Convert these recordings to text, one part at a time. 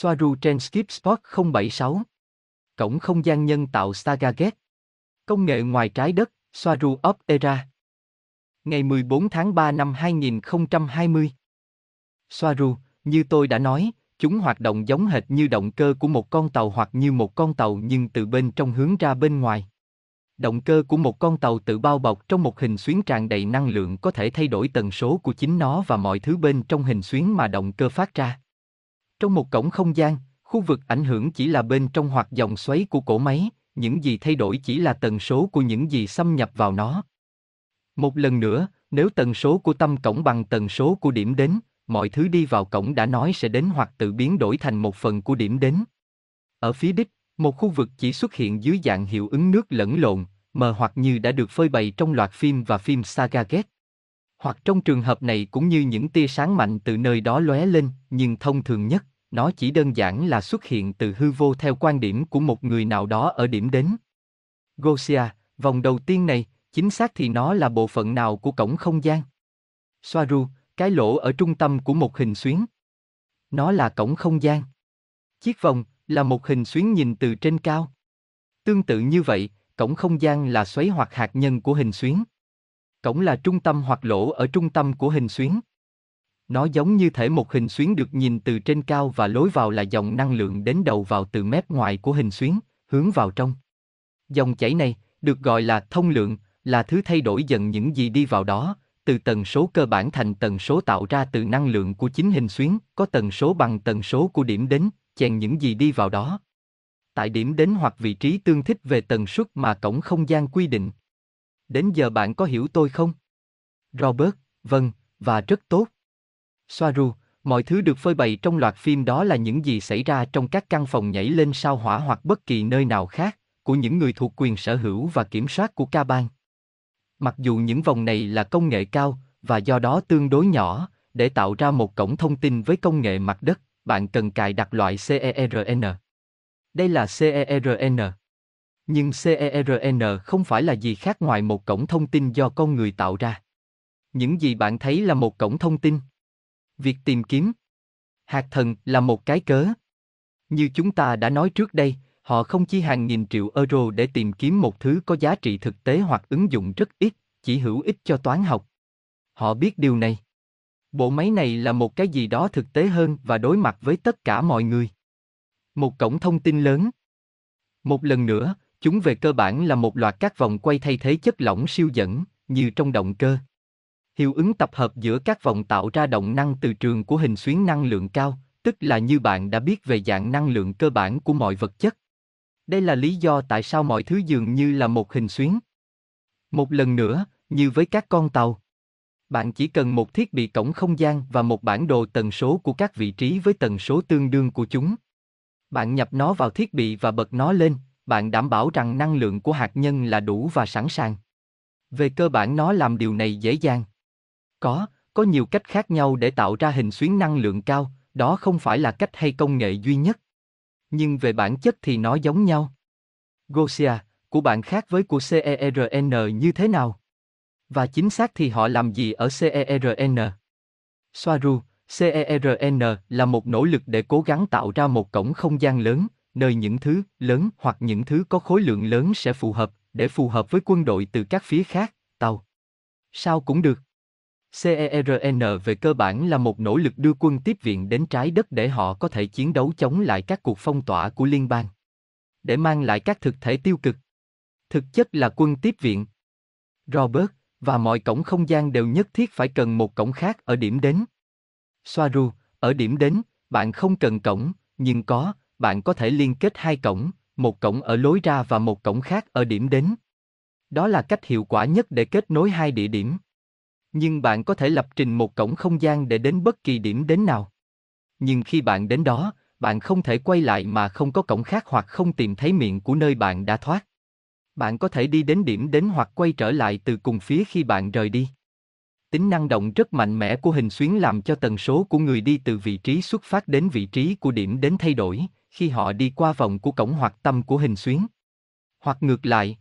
Soaru trên Skip Spot 076. Cổng không gian nhân tạo Stargate. Công nghệ ngoài trái đất, Soaru of Era. Ngày 14 tháng 3 năm 2020. Soaru, như tôi đã nói, chúng hoạt động giống hệt như động cơ của một con tàu hoặc như một con tàu nhưng từ bên trong hướng ra bên ngoài. Động cơ của một con tàu tự bao bọc trong một hình xuyến tràn đầy năng lượng có thể thay đổi tần số của chính nó và mọi thứ bên trong hình xuyến mà động cơ phát ra. Trong một cổng không gian, khu vực ảnh hưởng chỉ là bên trong hoặc dòng xoáy của cỗ máy, những gì thay đổi chỉ là tần số của những gì xâm nhập vào nó. Một lần nữa, nếu tần số của tâm cổng bằng tần số của điểm đến, mọi thứ đi vào cổng đã nói sẽ đến hoặc tự biến đổi thành một phần của điểm đến. Ở phía đích, một khu vực chỉ xuất hiện dưới dạng hiệu ứng nước lẫn lộn, mờ hoặc như đã được phơi bày trong loạt phim và phim Saga Gate. Hoặc trong trường hợp này cũng như những tia sáng mạnh từ nơi đó lóe lên, nhưng thông thường nhất, nó chỉ đơn giản là xuất hiện từ hư vô theo quan điểm của một người nào đó ở điểm đến. Gosia, vòng đầu tiên này, chính xác thì nó là bộ phận nào của cổng không gian? Soaru, cái lỗ ở trung tâm của một hình xuyến. Nó là cổng không gian. Chiếc vòng là một hình xuyến nhìn từ trên cao. Tương tự như vậy, cổng không gian là xoáy hoặc hạt nhân của hình xuyến. Cổng là trung tâm hoặc lỗ ở trung tâm của hình xuyến. Nó giống như thể một hình xuyến được nhìn từ trên cao và lối vào là dòng năng lượng đến đầu vào từ mép ngoài của hình xuyến, hướng vào trong. Dòng chảy này, được gọi là thông lượng, là thứ thay đổi dần những gì đi vào đó, từ tần số cơ bản thành tần số tạo ra từ năng lượng của chính hình xuyến, có tần số bằng tần số của điểm đến, chèn những gì đi vào đó. Tại điểm đến hoặc vị trí tương thích về tần suất mà cổng không gian quy định. Đến giờ bạn có hiểu tôi không? Robert, vâng, và rất tốt. Soaru, mọi thứ được phơi bày trong loạt phim đó là những gì xảy ra trong các căn phòng nhảy lên sao hỏa hoặc bất kỳ nơi nào khác, của những người thuộc quyền sở hữu và kiểm soát của ca bang. Mặc dù những vòng này là công nghệ cao, và do đó tương đối nhỏ, để tạo ra một cổng thông tin với công nghệ mặt đất, bạn cần cài đặt loại CERN. Đây là CERN. Nhưng CERN không phải là gì khác ngoài một cổng thông tin do con người tạo ra. Những gì bạn thấy là một cổng thông tin. Việc tìm kiếm. Hạt thần là một cái cớ. Như chúng ta đã nói trước đây, họ không chi hàng nghìn triệu euro để tìm kiếm một thứ có giá trị thực tế hoặc ứng dụng rất ít, chỉ hữu ích cho toán học. Họ biết điều này. Bộ máy này là một cái gì đó thực tế hơn và đối mặt với tất cả mọi người. Một cổng thông tin lớn. Một lần nữa, chúng về cơ bản là một loạt các vòng quay thay thế chất lỏng siêu dẫn, như trong động cơ. Hiệu ứng tập hợp giữa các vòng tạo ra động năng từ trường của hình xuyến năng lượng cao, tức là như bạn đã biết về dạng năng lượng cơ bản của mọi vật chất. Đây là lý do tại sao mọi thứ dường như là một hình xuyến. Một lần nữa, như với các con tàu, bạn chỉ cần một thiết bị cổng không gian và một bản đồ tần số của các vị trí với tần số tương đương của chúng. Bạn nhập nó vào thiết bị và bật nó lên, bạn đảm bảo rằng năng lượng của hạt nhân là đủ và sẵn sàng. Về cơ bản nó làm điều này dễ dàng. Có, có nhiều cách khác nhau để tạo ra hình xuyến năng lượng cao, đó không phải là cách hay công nghệ duy nhất. Nhưng về bản chất thì nó giống nhau. Gosia, của bạn khác với của CERN như thế nào? Và chính xác thì họ làm gì ở CERN? Soaru, CERN là một nỗ lực để cố gắng tạo ra một cổng không gian lớn, nơi những thứ lớn hoặc những thứ có khối lượng lớn sẽ phù hợp, để phù hợp với quân đội từ các phía khác, tàu. Sao cũng được. CERN về cơ bản là một nỗ lực đưa quân tiếp viện đến trái đất để họ có thể chiến đấu chống lại các cuộc phong tỏa của liên bang. Để mang lại các thực thể tiêu cực. Thực chất là quân tiếp viện. Robert, và mọi cổng không gian đều nhất thiết phải cần một cổng khác ở điểm đến. Soaru, ở điểm đến, bạn không cần cổng, nhưng có, bạn có thể liên kết hai cổng, một cổng ở lối ra và một cổng khác ở điểm đến. Đó là cách hiệu quả nhất để kết nối hai địa điểm. Nhưng bạn có thể lập trình một cổng không gian để đến bất kỳ điểm đến nào. Nhưng khi bạn đến đó, bạn không thể quay lại mà không có cổng khác hoặc không tìm thấy miệng của nơi bạn đã thoát. Bạn có thể đi đến điểm đến hoặc quay trở lại từ cùng phía khi bạn rời đi. Tính năng động rất mạnh mẽ của hình xuyến làm cho tần số của người đi từ vị trí xuất phát đến vị trí của điểm đến thay đổi, khi họ đi qua vòng của cổng hoặc tâm của hình xuyến. Hoặc ngược lại.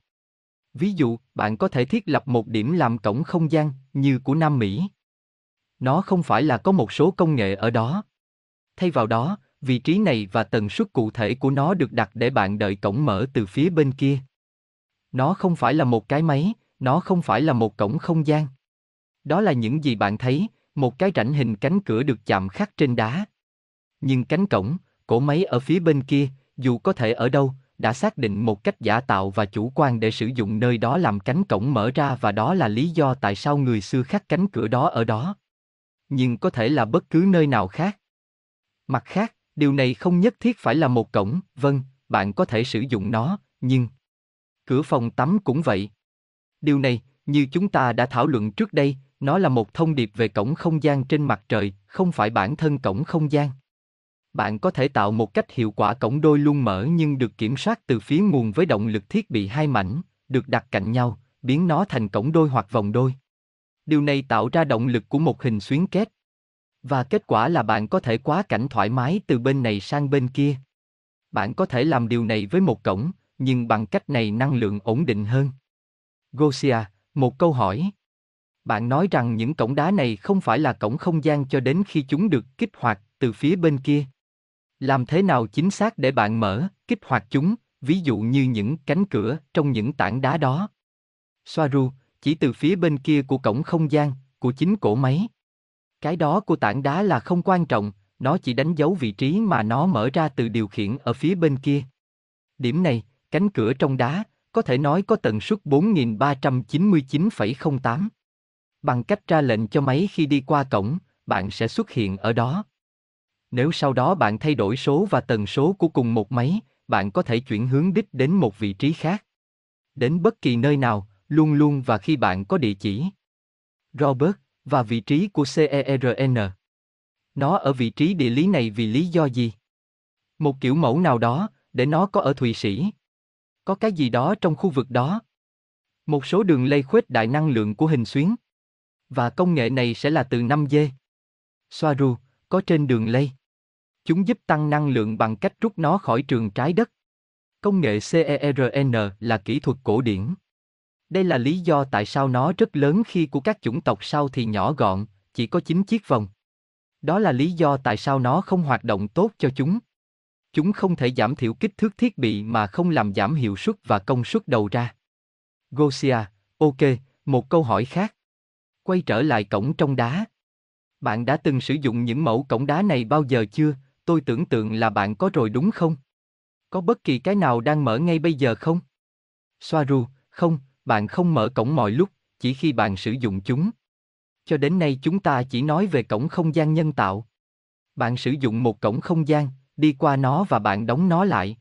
Ví dụ, bạn có thể thiết lập một điểm làm cổng không gian, như của Nam Mỹ. Nó không phải là có một số công nghệ ở đó. Thay vào đó, vị trí này và tần suất cụ thể của nó được đặt để bạn đợi cổng mở từ phía bên kia. Nó không phải là một cái máy, nó không phải là một cổng không gian. Đó là những gì bạn thấy, một cái rãnh hình cánh cửa được chạm khắc trên đá. Nhưng cánh cổng, cổ máy ở phía bên kia, dù có thể ở đâu, đã xác định một cách giả tạo và chủ quan để sử dụng nơi đó làm cánh cổng mở ra và đó là lý do tại sao người xưa khắc cánh cửa đó ở đó. Nhưng có thể là bất cứ nơi nào khác. Mặt khác, điều này không nhất thiết phải là một cổng, vâng, bạn có thể sử dụng nó, nhưng cửa phòng tắm cũng vậy. Điều này, như chúng ta đã thảo luận trước đây, nó là một thông điệp về cổng không gian trên mặt trời, không phải bản thân cổng không gian. Bạn có thể tạo một cách hiệu quả cổng đôi luôn mở nhưng được kiểm soát từ phía nguồn với động lực thiết bị hai mảnh, được đặt cạnh nhau, biến nó thành cổng đôi hoặc vòng đôi. Điều này tạo ra động lực của một hình xuyến kết. Và kết quả là bạn có thể quá cảnh thoải mái từ bên này sang bên kia. Bạn có thể làm điều này với một cổng, nhưng bằng cách này năng lượng ổn định hơn. Gosia, một câu hỏi. Bạn nói rằng những cổng đá này không phải là cổng không gian cho đến khi chúng được kích hoạt từ phía bên kia. Làm thế nào chính xác để bạn mở, kích hoạt chúng, ví dụ như những cánh cửa trong những tảng đá đó? Soaru, chỉ từ phía bên kia của cổng không gian, của chính cổ máy. Cái đó của tảng đá là không quan trọng, nó chỉ đánh dấu vị trí mà nó mở ra từ điều khiển ở phía bên kia. Điểm này, cánh cửa trong đá, có thể nói có tần suất 4399,08. Bằng cách ra lệnh cho máy khi đi qua cổng, bạn sẽ xuất hiện ở đó. Nếu sau đó bạn thay đổi số và tần số của cùng một máy, bạn có thể chuyển hướng đích đến một vị trí khác. Đến bất kỳ nơi nào, luôn luôn và khi bạn có địa chỉ. Robert, và vị trí của CERN. Nó ở vị trí địa lý này vì lý do gì? Một kiểu mẫu nào đó, để nó có ở Thụy Sĩ. Có cái gì đó trong khu vực đó. Một số đường lây khuếch đại năng lượng của hình xuyến. Và công nghệ này sẽ là từ 5G. Soaru, có trên đường lây. Chúng giúp tăng năng lượng bằng cách rút nó khỏi trường trái đất. Công nghệ CERN là kỹ thuật cổ điển. Đây là lý do tại sao nó rất lớn khi của các chủng tộc sau thì nhỏ gọn, chỉ có 9 chiếc vòng. Đó là lý do tại sao nó không hoạt động tốt cho chúng. Chúng không thể giảm thiểu kích thước thiết bị mà không làm giảm hiệu suất và công suất đầu ra. Gosia, ok, một câu hỏi khác. Quay trở lại cổng trong đá. Bạn đã từng sử dụng những mẫu cổng đá này bao giờ chưa? Tôi tưởng tượng là bạn có rồi đúng không? Có bất kỳ cái nào đang mở ngay bây giờ không? Soaru, không, bạn không mở cổng mọi lúc, chỉ khi bạn sử dụng chúng. Cho đến nay chúng ta chỉ nói về cổng không gian nhân tạo. Bạn sử dụng một cổng không gian, đi qua nó và bạn đóng nó lại.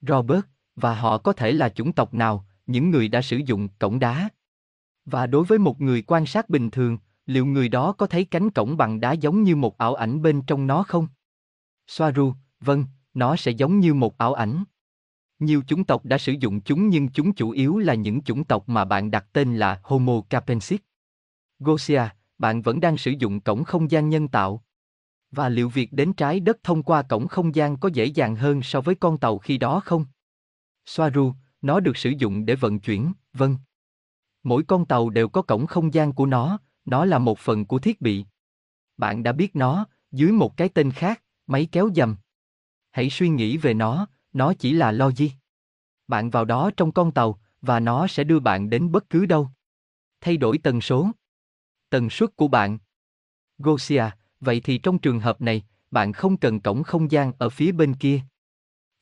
Robert, và họ có thể là chủng tộc nào, những người đã sử dụng cổng đá. Và đối với một người quan sát bình thường, liệu người đó có thấy cánh cổng bằng đá giống như một ảo ảnh bên trong nó không? Soaru, vâng, nó sẽ giống như một ảo ảnh. Nhiều chủng tộc đã sử dụng chúng nhưng chúng chủ yếu là những chủng tộc mà bạn đặt tên là Homo capensis. Gosia, bạn vẫn đang sử dụng cổng không gian nhân tạo. Và liệu việc đến trái đất thông qua cổng không gian có dễ dàng hơn so với con tàu khi đó không? Soaru, nó được sử dụng để vận chuyển, vâng. Mỗi con tàu đều có cổng không gian của nó, nó là một phần của thiết bị. Bạn đã biết nó, dưới một cái tên khác, máy kéo dầm. Hãy suy nghĩ về nó, nó chỉ là logic. Bạn vào đó trong con tàu, và nó sẽ đưa bạn đến bất cứ đâu. Thay đổi tần số. Tần suất của bạn. Gosia, vậy thì trong trường hợp này, bạn không cần cổng không gian ở phía bên kia.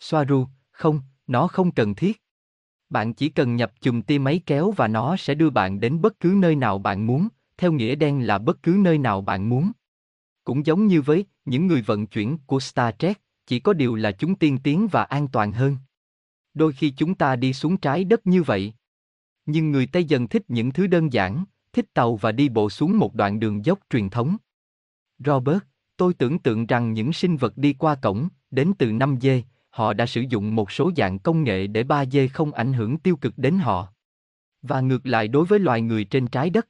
Soaru, không, nó không cần thiết. Bạn chỉ cần nhập chùm tia máy kéo và nó sẽ đưa bạn đến bất cứ nơi nào bạn muốn, theo nghĩa đen là bất cứ nơi nào bạn muốn. Cũng giống như với những người vận chuyển của Star Trek, chỉ có điều là chúng tiên tiến và an toàn hơn. Đôi khi chúng ta đi xuống trái đất như vậy. Nhưng người Tây dần thích những thứ đơn giản, thích tàu và đi bộ xuống một đoạn đường dốc truyền thống. Robert, tôi tưởng tượng rằng những sinh vật đi qua cổng, đến từ 5G, họ đã sử dụng một số dạng công nghệ để 3G không ảnh hưởng tiêu cực đến họ. Và ngược lại đối với loài người trên trái đất.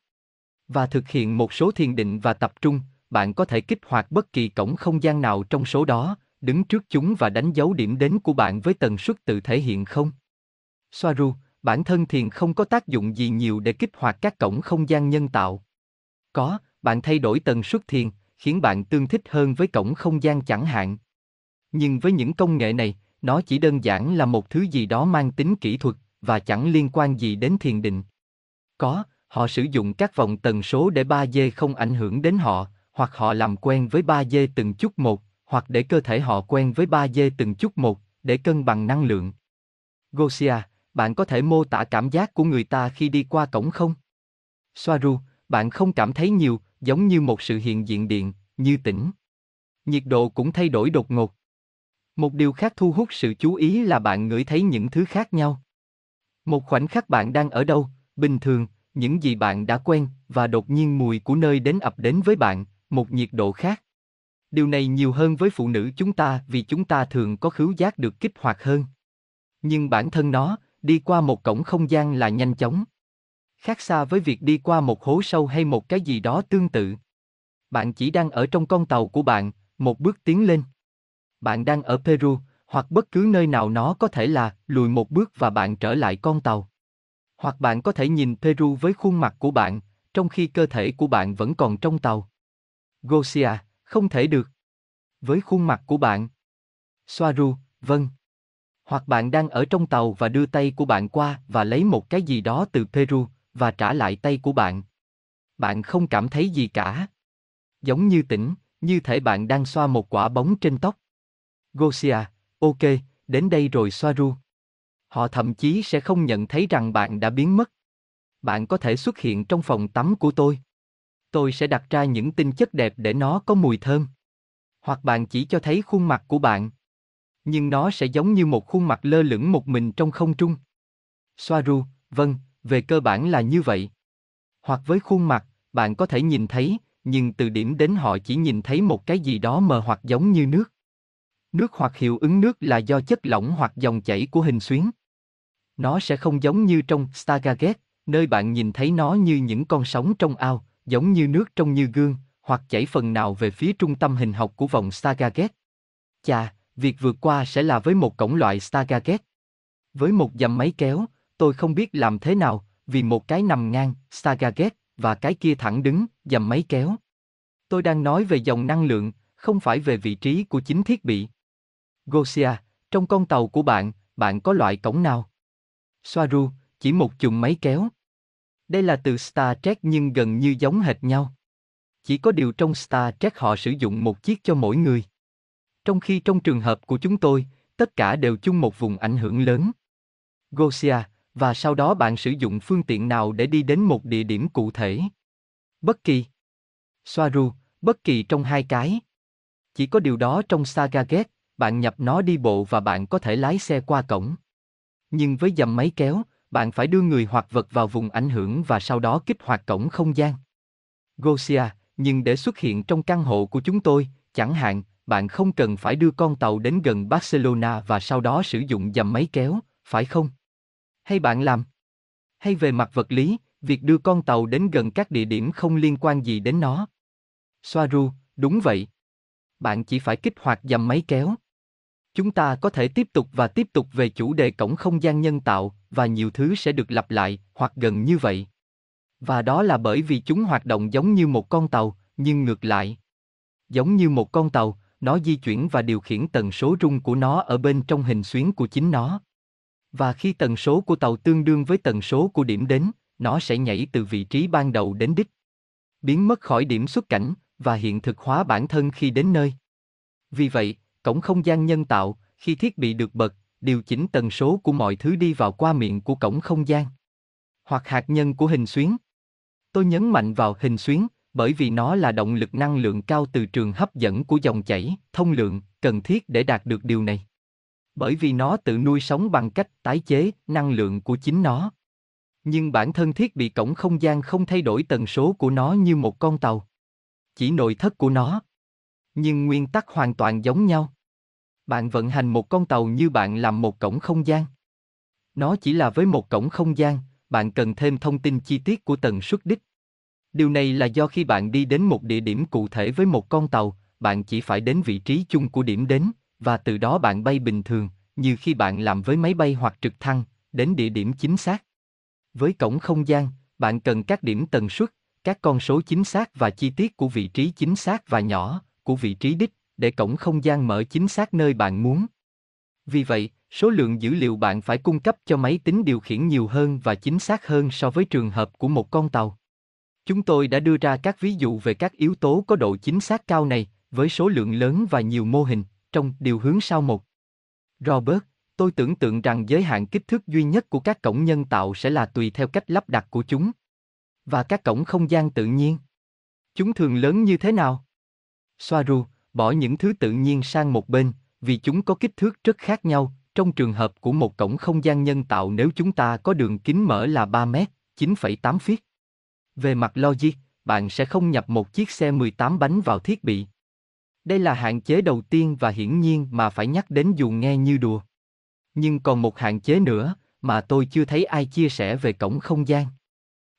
Và thực hiện một số thiền định và tập trung, bạn có thể kích hoạt bất kỳ cổng không gian nào trong số đó, đứng trước chúng và đánh dấu điểm đến của bạn với tần suất tự thể hiện không? Soaru, bản thân thiền không có tác dụng gì nhiều để kích hoạt các cổng không gian nhân tạo. Có, bạn thay đổi tần suất thiền, khiến bạn tương thích hơn với cổng không gian chẳng hạn. Nhưng với những công nghệ này, nó chỉ đơn giản là một thứ gì đó mang tính kỹ thuật và chẳng liên quan gì đến thiền định. Có, họ sử dụng các vòng tần số để 3D không ảnh hưởng đến họ, hoặc họ làm quen với 3D từng chút một, hoặc để cơ thể họ quen với 3D từng chút một, để cân bằng năng lượng. Gosia, bạn có thể mô tả cảm giác của người ta khi đi qua cổng không? Soaru, bạn không cảm thấy nhiều, giống như một sự hiện diện điện, như tỉnh. Nhiệt độ cũng thay đổi đột ngột. Một điều khác thu hút sự chú ý là bạn ngửi thấy những thứ khác nhau. Một khoảnh khắc bạn đang ở đâu, bình thường, những gì bạn đã quen, và đột nhiên mùi của nơi đến ập đến với bạn, một nhiệt độ khác. Điều này nhiều hơn với phụ nữ chúng ta vì chúng ta thường có khứu giác được kích hoạt hơn. Nhưng bản thân nó, đi qua một cổng không gian là nhanh chóng. Khác xa với việc đi qua một hố sâu hay một cái gì đó tương tự. Bạn chỉ đang ở trong con tàu của bạn, một bước tiến lên. Bạn đang ở Peru, hoặc bất cứ nơi nào nó có thể là lùi một bước và bạn trở lại con tàu. Hoặc bạn có thể nhìn Peru với khuôn mặt của bạn, trong khi cơ thể của bạn vẫn còn trong tàu. Gosia, không thể được. Với khuôn mặt của bạn. Soaru, vâng. Hoặc bạn đang ở trong tàu và đưa tay của bạn qua và lấy một cái gì đó từ Peru và trả lại tay của bạn. Bạn không cảm thấy gì cả. Giống như tỉnh, như thể bạn đang xoa một quả bóng trên tóc. Gosia, ok, đến đây rồi Soaru. Họ thậm chí sẽ không nhận thấy rằng bạn đã biến mất. Bạn có thể xuất hiện trong phòng tắm của tôi. Tôi sẽ đặt ra những tinh chất đẹp để nó có mùi thơm. Hoặc bạn chỉ cho thấy khuôn mặt của bạn. Nhưng nó sẽ giống như một khuôn mặt lơ lửng một mình trong không trung. Soaru, vâng, về cơ bản là như vậy. Hoặc với khuôn mặt, bạn có thể nhìn thấy, nhưng từ điểm đến họ chỉ nhìn thấy một cái gì đó mờ hoặc giống như nước. Nước hoặc hiệu ứng nước là do chất lỏng hoặc dòng chảy của hình xuyến. Nó sẽ không giống như trong Stargate, nơi bạn nhìn thấy nó như những con sóng trong ao, giống như nước trong như gương, hoặc chảy phần nào về phía trung tâm hình học của vòng Stargate. Chà, việc vượt qua sẽ là với một cổng loại Stargate. Với một dầm máy kéo, tôi không biết làm thế nào, vì một cái nằm ngang, Stargate, và cái kia thẳng đứng, dầm máy kéo. Tôi đang nói về dòng năng lượng, không phải về vị trí của chính thiết bị. Gosia, trong con tàu của bạn, bạn có loại cổng nào? Soaru, chỉ một chùm máy kéo. Đây là từ Star Trek nhưng gần như giống hệt nhau. Chỉ có điều trong Star Trek họ sử dụng một chiếc cho mỗi người. Trong khi trong trường hợp của chúng tôi, tất cả đều chung một vùng ảnh hưởng lớn. Gosia, và sau đó bạn sử dụng phương tiện nào để đi đến một địa điểm cụ thể? Bất kỳ. Soaru, bất kỳ trong hai cái. Chỉ có điều đó trong Saga Gate, bạn nhập nó đi bộ và bạn có thể lái xe qua cổng. Nhưng với dầm máy kéo, bạn phải đưa người hoặc vật vào vùng ảnh hưởng và sau đó kích hoạt cổng không gian. Gosia, nhưng để xuất hiện trong căn hộ của chúng tôi, chẳng hạn, bạn không cần phải đưa con tàu đến gần Barcelona và sau đó sử dụng dầm máy kéo, phải không? Hay bạn làm? Hay về mặt vật lý, việc đưa con tàu đến gần các địa điểm không liên quan gì đến nó? Soaru, đúng vậy. Bạn chỉ phải kích hoạt dầm máy kéo. Chúng ta có thể tiếp tục và tiếp tục về chủ đề cổng không gian nhân tạo, và nhiều thứ sẽ được lặp lại, hoặc gần như vậy. Và đó là bởi vì chúng hoạt động giống như một con tàu, nhưng ngược lại. Giống như một con tàu, nó di chuyển và điều khiển tần số rung của nó ở bên trong hình xuyến của chính nó. Và khi tần số của tàu tương đương với tần số của điểm đến, nó sẽ nhảy từ vị trí ban đầu đến đích. Biến mất khỏi điểm xuất cảnh, và hiện thực hóa bản thân khi đến nơi. Vì vậy, cổng không gian nhân tạo, khi thiết bị được bật, điều chỉnh tần số của mọi thứ đi vào qua miệng của cổng không gian. Hoặc hạt nhân của hình xuyến. Tôi nhấn mạnh vào hình xuyến, bởi vì nó là động lực năng lượng cao từ trường hấp dẫn của dòng chảy, thông lượng, cần thiết để đạt được điều này. Bởi vì nó tự nuôi sống bằng cách tái chế năng lượng của chính nó. Nhưng bản thân thiết bị cổng không gian không thay đổi tần số của nó như một con tàu. Chỉ nội thất của nó. Nhưng nguyên tắc hoàn toàn giống nhau. Bạn vận hành một con tàu như bạn làm một cổng không gian. Nó chỉ là với một cổng không gian, bạn cần thêm thông tin chi tiết của tần suất đích. Điều này là do khi bạn đi đến một địa điểm cụ thể với một con tàu, bạn chỉ phải đến vị trí chung của điểm đến, và từ đó bạn bay bình thường, như khi bạn làm với máy bay hoặc trực thăng, đến địa điểm chính xác. Với cổng không gian, bạn cần các điểm tần suất, các con số chính xác và chi tiết của vị trí chính xác và nhỏ của vị trí đích để cổng không gian mở chính xác nơi bạn muốn. Vì vậy, số lượng dữ liệu bạn phải cung cấp cho máy tính điều khiển nhiều hơn và chính xác hơn so với trường hợp của một con tàu. Chúng tôi đã đưa ra các ví dụ về các yếu tố có độ chính xác cao này, với số lượng lớn và nhiều mô hình, trong điều hướng sau một. Robert, tôi tưởng tượng rằng giới hạn kích thước duy nhất của các cổng nhân tạo sẽ là tùy theo cách lắp đặt của chúng. Và các cổng không gian tự nhiên. Chúng thường lớn như thế nào? Soaru, bỏ những thứ tự nhiên sang một bên, vì chúng có kích thước rất khác nhau. Trong trường hợp của một cổng không gian nhân tạo nếu chúng ta có đường kính mở là 3 mét, 9,8 feet. Về mặt logic, bạn sẽ không nhập một chiếc xe 18 bánh vào thiết bị. Đây là hạn chế đầu tiên và hiển nhiên mà phải nhắc đến dù nghe như đùa. Nhưng còn một hạn chế nữa, mà tôi chưa thấy ai chia sẻ về cổng không gian.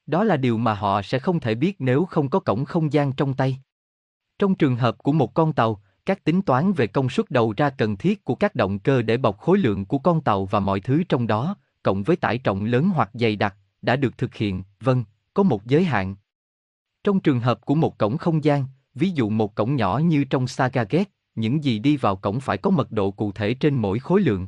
Đó là điều mà họ sẽ không thể biết nếu không có cổng không gian trong tay. Trong trường hợp của một con tàu, các tính toán về công suất đầu ra cần thiết của các động cơ để bọc khối lượng của con tàu và mọi thứ trong đó, cộng với tải trọng lớn hoặc dày đặc, đã được thực hiện, vâng, có một giới hạn. Trong trường hợp của một cổng không gian, ví dụ một cổng nhỏ như trong Saga Gate, những gì đi vào cổng phải có mật độ cụ thể trên mỗi khối lượng.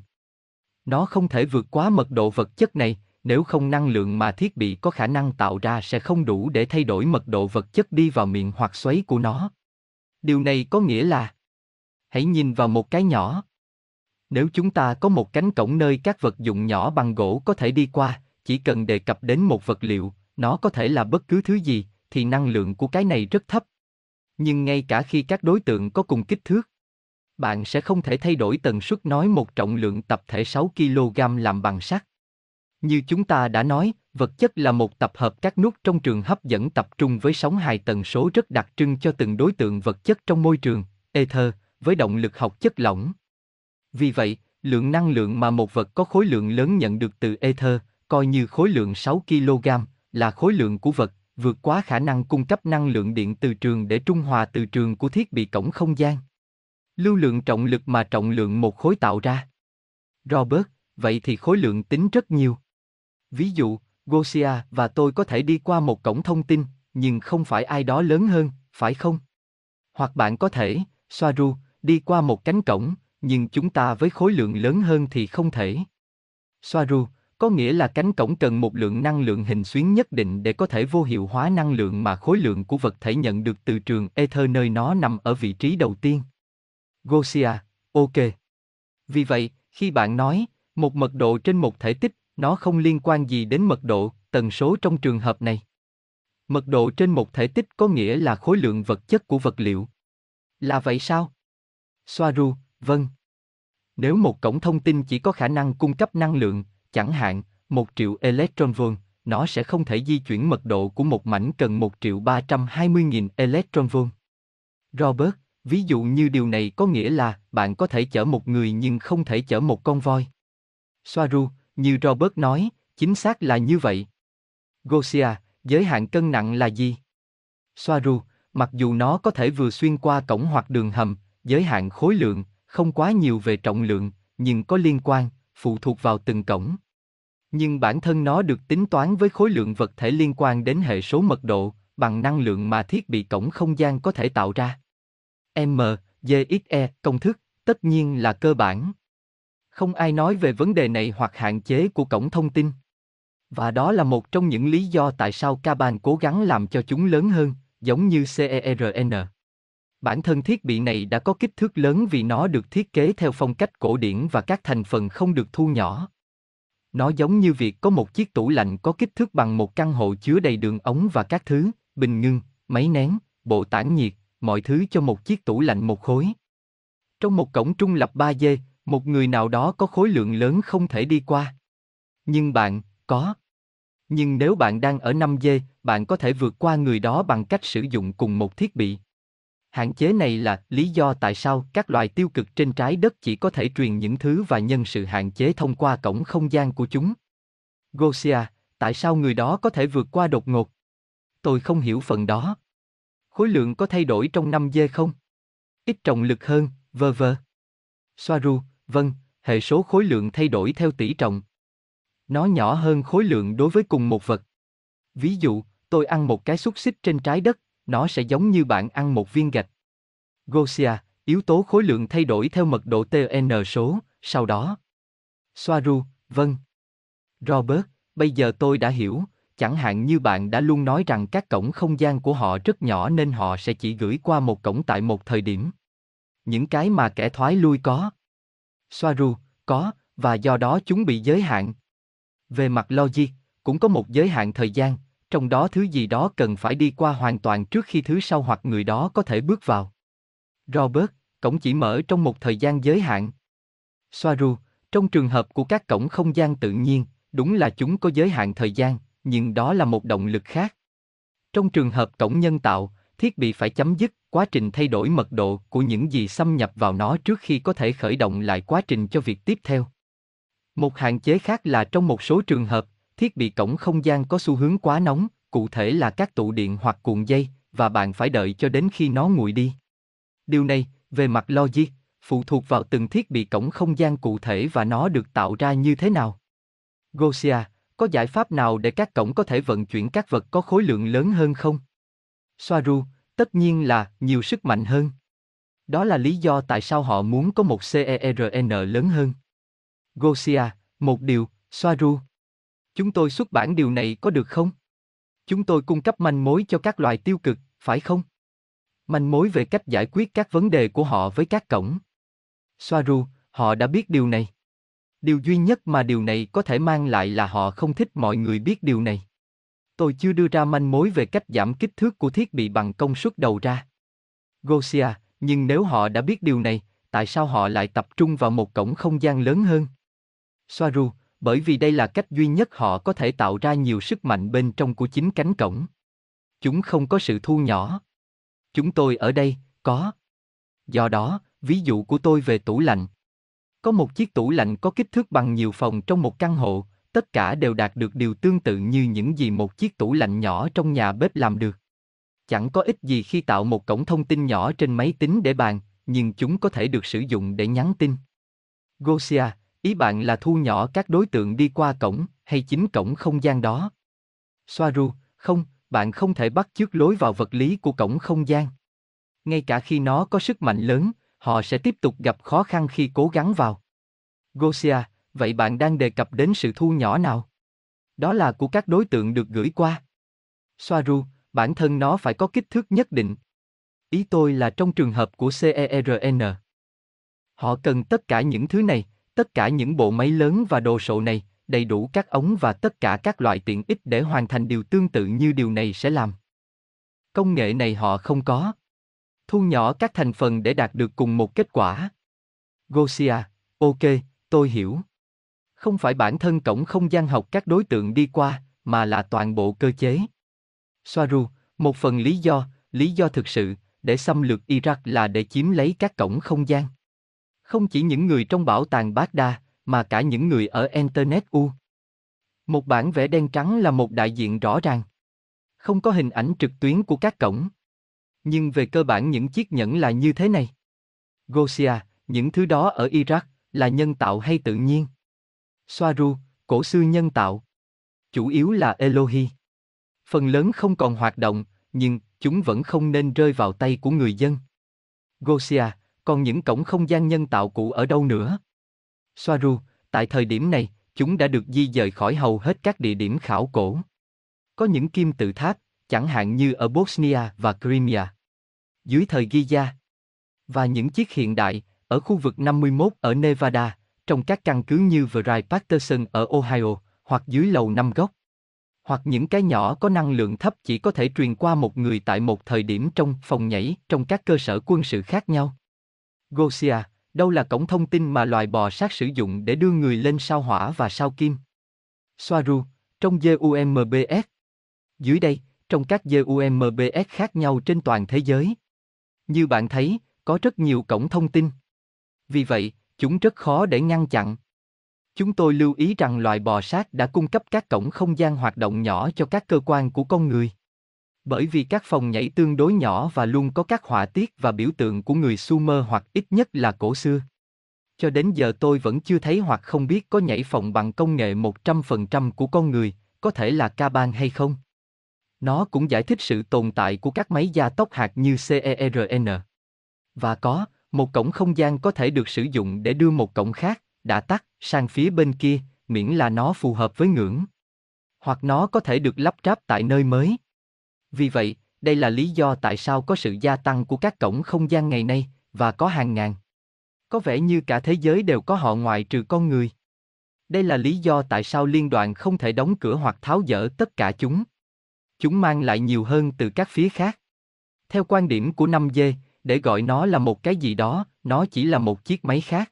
Nó không thể vượt quá mật độ vật chất này, nếu không năng lượng mà thiết bị có khả năng tạo ra sẽ không đủ để thay đổi mật độ vật chất đi vào miệng hoặc xoáy của nó. Điều này có nghĩa là Hãy nhìn vào một cái nhỏ. Nếu chúng ta có một cánh cổng nơi các vật dụng nhỏ bằng gỗ có thể đi qua, chỉ cần đề cập đến một vật liệu, nó có thể là bất cứ thứ gì, thì năng lượng của cái này rất thấp. Nhưng ngay cả khi các đối tượng có cùng kích thước, bạn sẽ không thể thay đổi tần suất nói một trọng lượng tập thể 6 kg làm bằng sắt. Như chúng ta đã nói, vật chất là một tập hợp các nút trong trường hấp dẫn tập trung với sóng hài tần số rất đặc trưng cho từng đối tượng vật chất trong môi trường, ether, với động lực học chất lỏng. Vì vậy, lượng năng lượng mà một vật có khối lượng lớn nhận được từ ether, coi như khối lượng 6 kg, là khối lượng của vật, vượt quá khả năng cung cấp năng lượng điện từ trường để trung hòa từ trường của thiết bị cổng không gian. Lưu lượng trọng lực mà trọng lượng một khối tạo ra. Robert, vậy thì khối lượng tính rất nhiều. Ví dụ, Gosia và tôi có thể đi qua một cổng thông tin, nhưng không phải ai đó lớn hơn, phải không? Hoặc bạn có thể, Soaru, đi qua một cánh cổng, nhưng chúng ta với khối lượng lớn hơn thì không thể. Soaru, có nghĩa là cánh cổng cần một lượng năng lượng hình xuyến nhất định để có thể vô hiệu hóa năng lượng mà khối lượng của vật thể nhận được từ trường ether nơi nó nằm ở vị trí đầu tiên. Gosia, ok. Vì vậy, khi bạn nói, một mật độ trên một thể tích, nó không liên quan gì đến mật độ, tần số trong trường hợp này. Mật độ trên một thể tích có nghĩa là khối lượng vật chất của vật liệu. Là vậy sao? Soaru, vâng. Nếu một cổng thông tin chỉ có khả năng cung cấp năng lượng, chẳng hạn, một triệu electron volt, nó sẽ không thể di chuyển mật độ của một mảnh cần một triệu ba trăm hai mươi nghìn electron volt. Robert, ví dụ như điều này có nghĩa là bạn có thể chở một người nhưng không thể chở một con voi. Soaru, như Robert nói, chính xác là như vậy. Gosia, giới hạn cân nặng là gì? Soaru, mặc dù nó có thể vừa xuyên qua cổng hoặc đường hầm, giới hạn khối lượng, không quá nhiều về trọng lượng, nhưng có liên quan, phụ thuộc vào từng cổng. Nhưng bản thân nó được tính toán với khối lượng vật thể liên quan đến hệ số mật độ, bằng năng lượng mà thiết bị cổng không gian có thể tạo ra. M, GXE, công thức, tất nhiên là cơ bản. Không ai nói về vấn đề này hoặc hạn chế của cổng thông tin. Và đó là một trong những lý do tại sao Kaban cố gắng làm cho chúng lớn hơn, giống như CERN. Bản thân thiết bị này đã có kích thước lớn vì nó được thiết kế theo phong cách cổ điển và các thành phần không được thu nhỏ. Nó giống như việc có một chiếc tủ lạnh có kích thước bằng một căn hộ chứa đầy đường ống và các thứ, bình ngưng, máy nén, bộ tản nhiệt, mọi thứ cho một chiếc tủ lạnh một khối. Trong một cổng trung lập 3D, một người nào đó có khối lượng lớn không thể đi qua. Nhưng bạn, có. Nhưng nếu bạn đang ở 5G, bạn có thể vượt qua người đó bằng cách sử dụng cùng một thiết bị. Hạn chế này là lý do tại sao các loài tiêu cực trên trái đất chỉ có thể truyền những thứ và nhân sự hạn chế thông qua cổng không gian của chúng. Gosia, tại sao người đó có thể vượt qua đột ngột? Tôi không hiểu phần đó. Khối lượng có thay đổi trong năm dê không? Ít trọng lực hơn, vơ vơ. Soaru, vâng, hệ số khối lượng thay đổi theo tỷ trọng. Nó nhỏ hơn khối lượng đối với cùng một vật. Ví dụ, tôi ăn một cái xúc xích trên trái đất, nó sẽ giống như bạn ăn một viên gạch. Gosia, Yếu tố khối lượng thay đổi theo mật độ TN số, sau đó. Soaru, vâng. Robert, bây giờ tôi đã hiểu, chẳng hạn như bạn đã luôn nói rằng các cổng không gian của họ rất nhỏ nên họ sẽ chỉ gửi qua một cổng tại một thời điểm. Những cái mà kẻ thoái lui có. Soaru, có, và do đó chúng bị giới hạn. Về mặt logic, cũng có một giới hạn thời gian, trong đó thứ gì đó cần phải đi qua hoàn toàn trước khi thứ sau hoặc người đó có thể bước vào. Robert, cổng chỉ mở trong một thời gian giới hạn. Soaru, trong trường hợp của các cổng không gian tự nhiên, đúng là chúng có giới hạn thời gian, nhưng đó là một động lực khác. Trong trường hợp cổng nhân tạo, thiết bị phải chấm dứt quá trình thay đổi mật độ của những gì xâm nhập vào nó trước khi có thể khởi động lại quá trình cho việc tiếp theo. Một hạn chế khác là trong một số trường hợp, thiết bị cổng không gian có xu hướng quá nóng, cụ thể là các tụ điện hoặc cuộn dây, và bạn phải đợi cho đến khi nó nguội đi. Điều này, về mặt logic, phụ thuộc vào từng thiết bị cổng không gian cụ thể và nó được tạo ra như thế nào. Gosia, có giải pháp nào để các cổng có thể vận chuyển các vật có khối lượng lớn hơn không? Soaru, tất nhiên là nhiều sức mạnh hơn. Đó là lý do tại sao họ muốn có một CERN lớn hơn. Gosia, một điều, Soaru. Chúng tôi xuất bản điều này có được không? Chúng tôi cung cấp manh mối cho các loài tiêu cực, phải không? Manh mối về cách giải quyết các vấn đề của họ với các cổng. Soaru, họ đã biết điều này. Điều duy nhất mà điều này có thể mang lại là họ không thích mọi người biết điều này. Tôi chưa đưa ra manh mối về cách giảm kích thước của thiết bị bằng công suất đầu ra. Gosia, nhưng nếu họ đã biết điều này, tại sao họ lại tập trung vào một cổng không gian lớn hơn? Soaru, bởi vì đây là cách duy nhất họ có thể tạo ra nhiều sức mạnh bên trong của chính cánh cổng. Chúng không có sự thu nhỏ. Chúng tôi ở đây, có. Do đó, ví dụ của tôi về tủ lạnh. Có một chiếc tủ lạnh có kích thước bằng nhiều phòng trong một căn hộ, tất cả đều đạt được điều tương tự như những gì một chiếc tủ lạnh nhỏ trong nhà bếp làm được. Chẳng có ích gì khi tạo một cổng thông tin nhỏ trên máy tính để bàn, nhưng chúng có thể được sử dụng để nhắn tin. Gosia, ý bạn là thu nhỏ các đối tượng đi qua cổng, hay chính cổng không gian đó? Soaru, không, bạn không thể bắt chước lối vào vật lý của cổng không gian. Ngay cả khi nó có sức mạnh lớn, họ sẽ tiếp tục gặp khó khăn khi cố gắng vào. Gosia, vậy bạn đang đề cập đến sự thu nhỏ nào? Đó là của các đối tượng được gửi qua. Soaru, bản thân nó phải có kích thước nhất định. Ý tôi là trong trường hợp của CERN. Họ cần tất cả những thứ này, tất cả những bộ máy lớn và đồ sộ này, đầy đủ các ống và tất cả các loại tiện ích để hoàn thành điều tương tự như điều này sẽ làm. Công nghệ này họ không có. Thu nhỏ các thành phần để đạt được cùng một kết quả. Gosia, ok, tôi hiểu. Không phải bản thân cổng không gian học các đối tượng đi qua, mà là toàn bộ cơ chế. Soaru, một phần lý do, lý do thực sự, để xâm lược Iraq là để chiếm lấy các cổng không gian. Không chỉ những người trong bảo tàng Baghdad, mà cả những người ở Internet U. Một bản vẽ đen trắng là một đại diện rõ ràng. Không có hình ảnh trực tuyến của các cổng. Nhưng về cơ bản những chiếc nhẫn là như thế này. Gosia, những thứ đó ở Iraq, là nhân tạo hay tự nhiên? Soaru, cổ xưa nhân tạo. Chủ yếu là Elohi. Phần lớn không còn hoạt động, nhưng chúng vẫn không nên rơi vào tay của người dân. Gosia, còn những cổng không gian nhân tạo cũ ở đâu nữa? Soaru, tại thời điểm này, chúng đã được di dời khỏi hầu hết các địa điểm khảo cổ. Có những kim tự tháp, chẳng hạn như ở Bosnia và Crimea. Dưới thời Giza. Và những chiếc hiện đại, ở khu vực 51 ở Nevada, trong các căn cứ như Vry Patterson ở Ohio, hoặc dưới lầu năm góc. Hoặc những cái nhỏ có năng lượng thấp chỉ có thể truyền qua một người tại một thời điểm trong phòng nhảy trong các cơ sở quân sự khác nhau. Gosia, đâu là cổng thông tin mà loài bò sát sử dụng để đưa người lên sao hỏa và sao kim? Soaru, trong GUMBS. Dưới đây, trong các GUMBS khác nhau trên toàn thế giới. Như bạn thấy, có rất nhiều cổng thông tin. Vì vậy, chúng rất khó để ngăn chặn. Chúng tôi lưu ý rằng loài bò sát đã cung cấp các cổng không gian hoạt động nhỏ cho các cơ quan của con người. Bởi vì các phòng nhảy tương đối nhỏ và luôn có các họa tiết và biểu tượng của người Sumer hoặc ít nhất là cổ xưa. Cho đến giờ tôi vẫn chưa thấy hoặc không biết có nhảy phòng bằng công nghệ 100% của con người, có thể là ca ban hay không. Nó cũng giải thích sự tồn tại của các máy gia tốc hạt như CERN. Và có, một cổng không gian có thể được sử dụng để đưa một cổng khác, đã tắt, sang phía bên kia, miễn là nó phù hợp với ngưỡng. Hoặc nó có thể được lắp ráp tại nơi mới. Vì vậy, đây là lý do tại sao có sự gia tăng của các cổng không gian ngày nay, và có hàng ngàn. Có vẻ như cả thế giới đều có họ ngoại trừ con người. Đây là lý do tại sao liên đoàn không thể đóng cửa hoặc tháo dỡ tất cả chúng. Chúng mang lại nhiều hơn từ các phía khác. Theo quan điểm của 5G, để gọi nó là một cái gì đó, nó chỉ là một chiếc máy khác.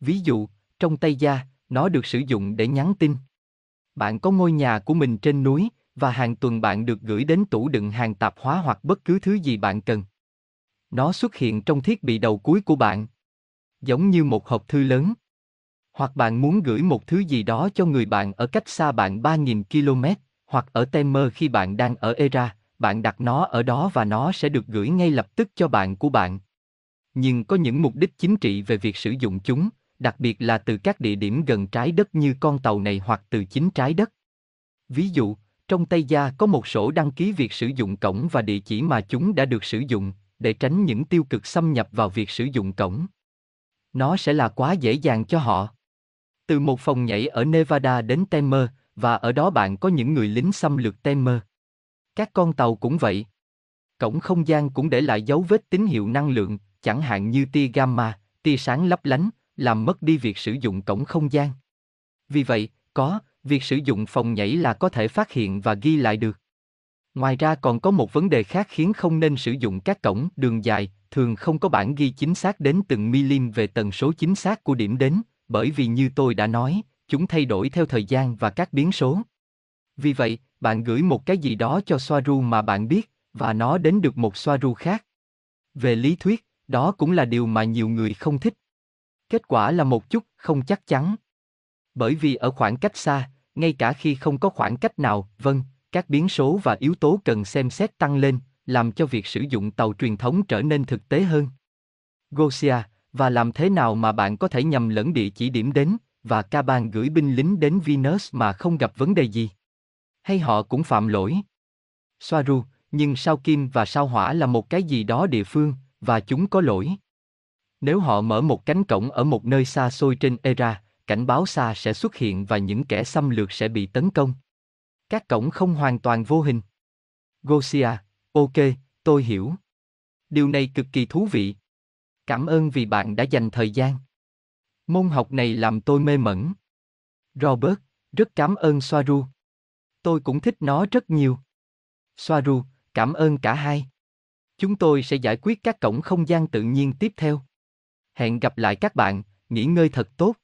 Ví dụ, trong Tây Gia, nó được sử dụng để nhắn tin. Bạn có ngôi nhà của mình trên núi, và hàng tuần bạn được gửi đến tủ đựng hàng tạp hóa hoặc bất cứ thứ gì bạn cần. Nó xuất hiện trong thiết bị đầu cuối của bạn. Giống như một hộp thư lớn. Hoặc bạn muốn gửi một thứ gì đó cho người bạn ở cách xa bạn 3.000 km, hoặc ở Temer khi bạn đang ở Era, bạn đặt nó ở đó và nó sẽ được gửi ngay lập tức cho bạn của bạn. Nhưng có những mục đích chính trị về việc sử dụng chúng, đặc biệt là từ các địa điểm gần trái đất như con tàu này hoặc từ chính trái đất. Ví dụ, trong Tây Gia có một sổ đăng ký việc sử dụng cổng và địa chỉ mà chúng đã được sử dụng, để tránh những tiêu cực xâm nhập vào việc sử dụng cổng. Nó sẽ là quá dễ dàng cho họ. Từ một phòng nhảy ở Nevada đến Temer, và ở đó bạn có những người lính xâm lược Temer. Các con tàu cũng vậy. Cổng không gian cũng để lại dấu vết tín hiệu năng lượng, chẳng hạn như tia gamma, tia sáng lấp lánh, làm mất đi việc sử dụng cổng không gian. Vì vậy, có, việc sử dụng phòng nhảy là có thể phát hiện và ghi lại được. Ngoài ra còn có một vấn đề khác khiến không nên sử dụng các cổng đường dài, thường không có bản ghi chính xác đến từng milim về tần số chính xác của điểm đến, bởi vì như tôi đã nói, chúng thay đổi theo thời gian và các biến số. Vì vậy, bạn gửi một cái gì đó cho Soaru mà bạn biết, và nó đến được một Soaru khác. Về lý thuyết, đó cũng là điều mà nhiều người không thích. Kết quả là một chút không chắc chắn. Bởi vì ở khoảng cách xa, ngay cả khi không có khoảng cách nào, vâng, các biến số và yếu tố cần xem xét tăng lên, làm cho việc sử dụng tàu truyền thống trở nên thực tế hơn. Gosia, và làm thế nào mà bạn có thể nhầm lẫn địa chỉ điểm đến, và ca ban gửi binh lính đến Venus mà không gặp vấn đề gì? Hay họ cũng phạm lỗi? Soaru, nhưng sao kim và sao hỏa là một cái gì đó địa phương, và chúng có lỗi. Nếu họ mở một cánh cổng ở một nơi xa xôi trên Era, cảnh báo xa sẽ xuất hiện và những kẻ xâm lược sẽ bị tấn công. Các cổng không hoàn toàn vô hình. Gosia, ok, tôi hiểu. Điều này cực kỳ thú vị. Cảm ơn vì bạn đã dành thời gian. Môn học này làm tôi mê mẩn. Robert, rất cảm ơn Soaru. Tôi cũng thích nó rất nhiều. Soaru, cảm ơn cả hai. Chúng tôi sẽ giải quyết các cổng không gian tự nhiên tiếp theo. Hẹn gặp lại các bạn, nghỉ ngơi thật tốt.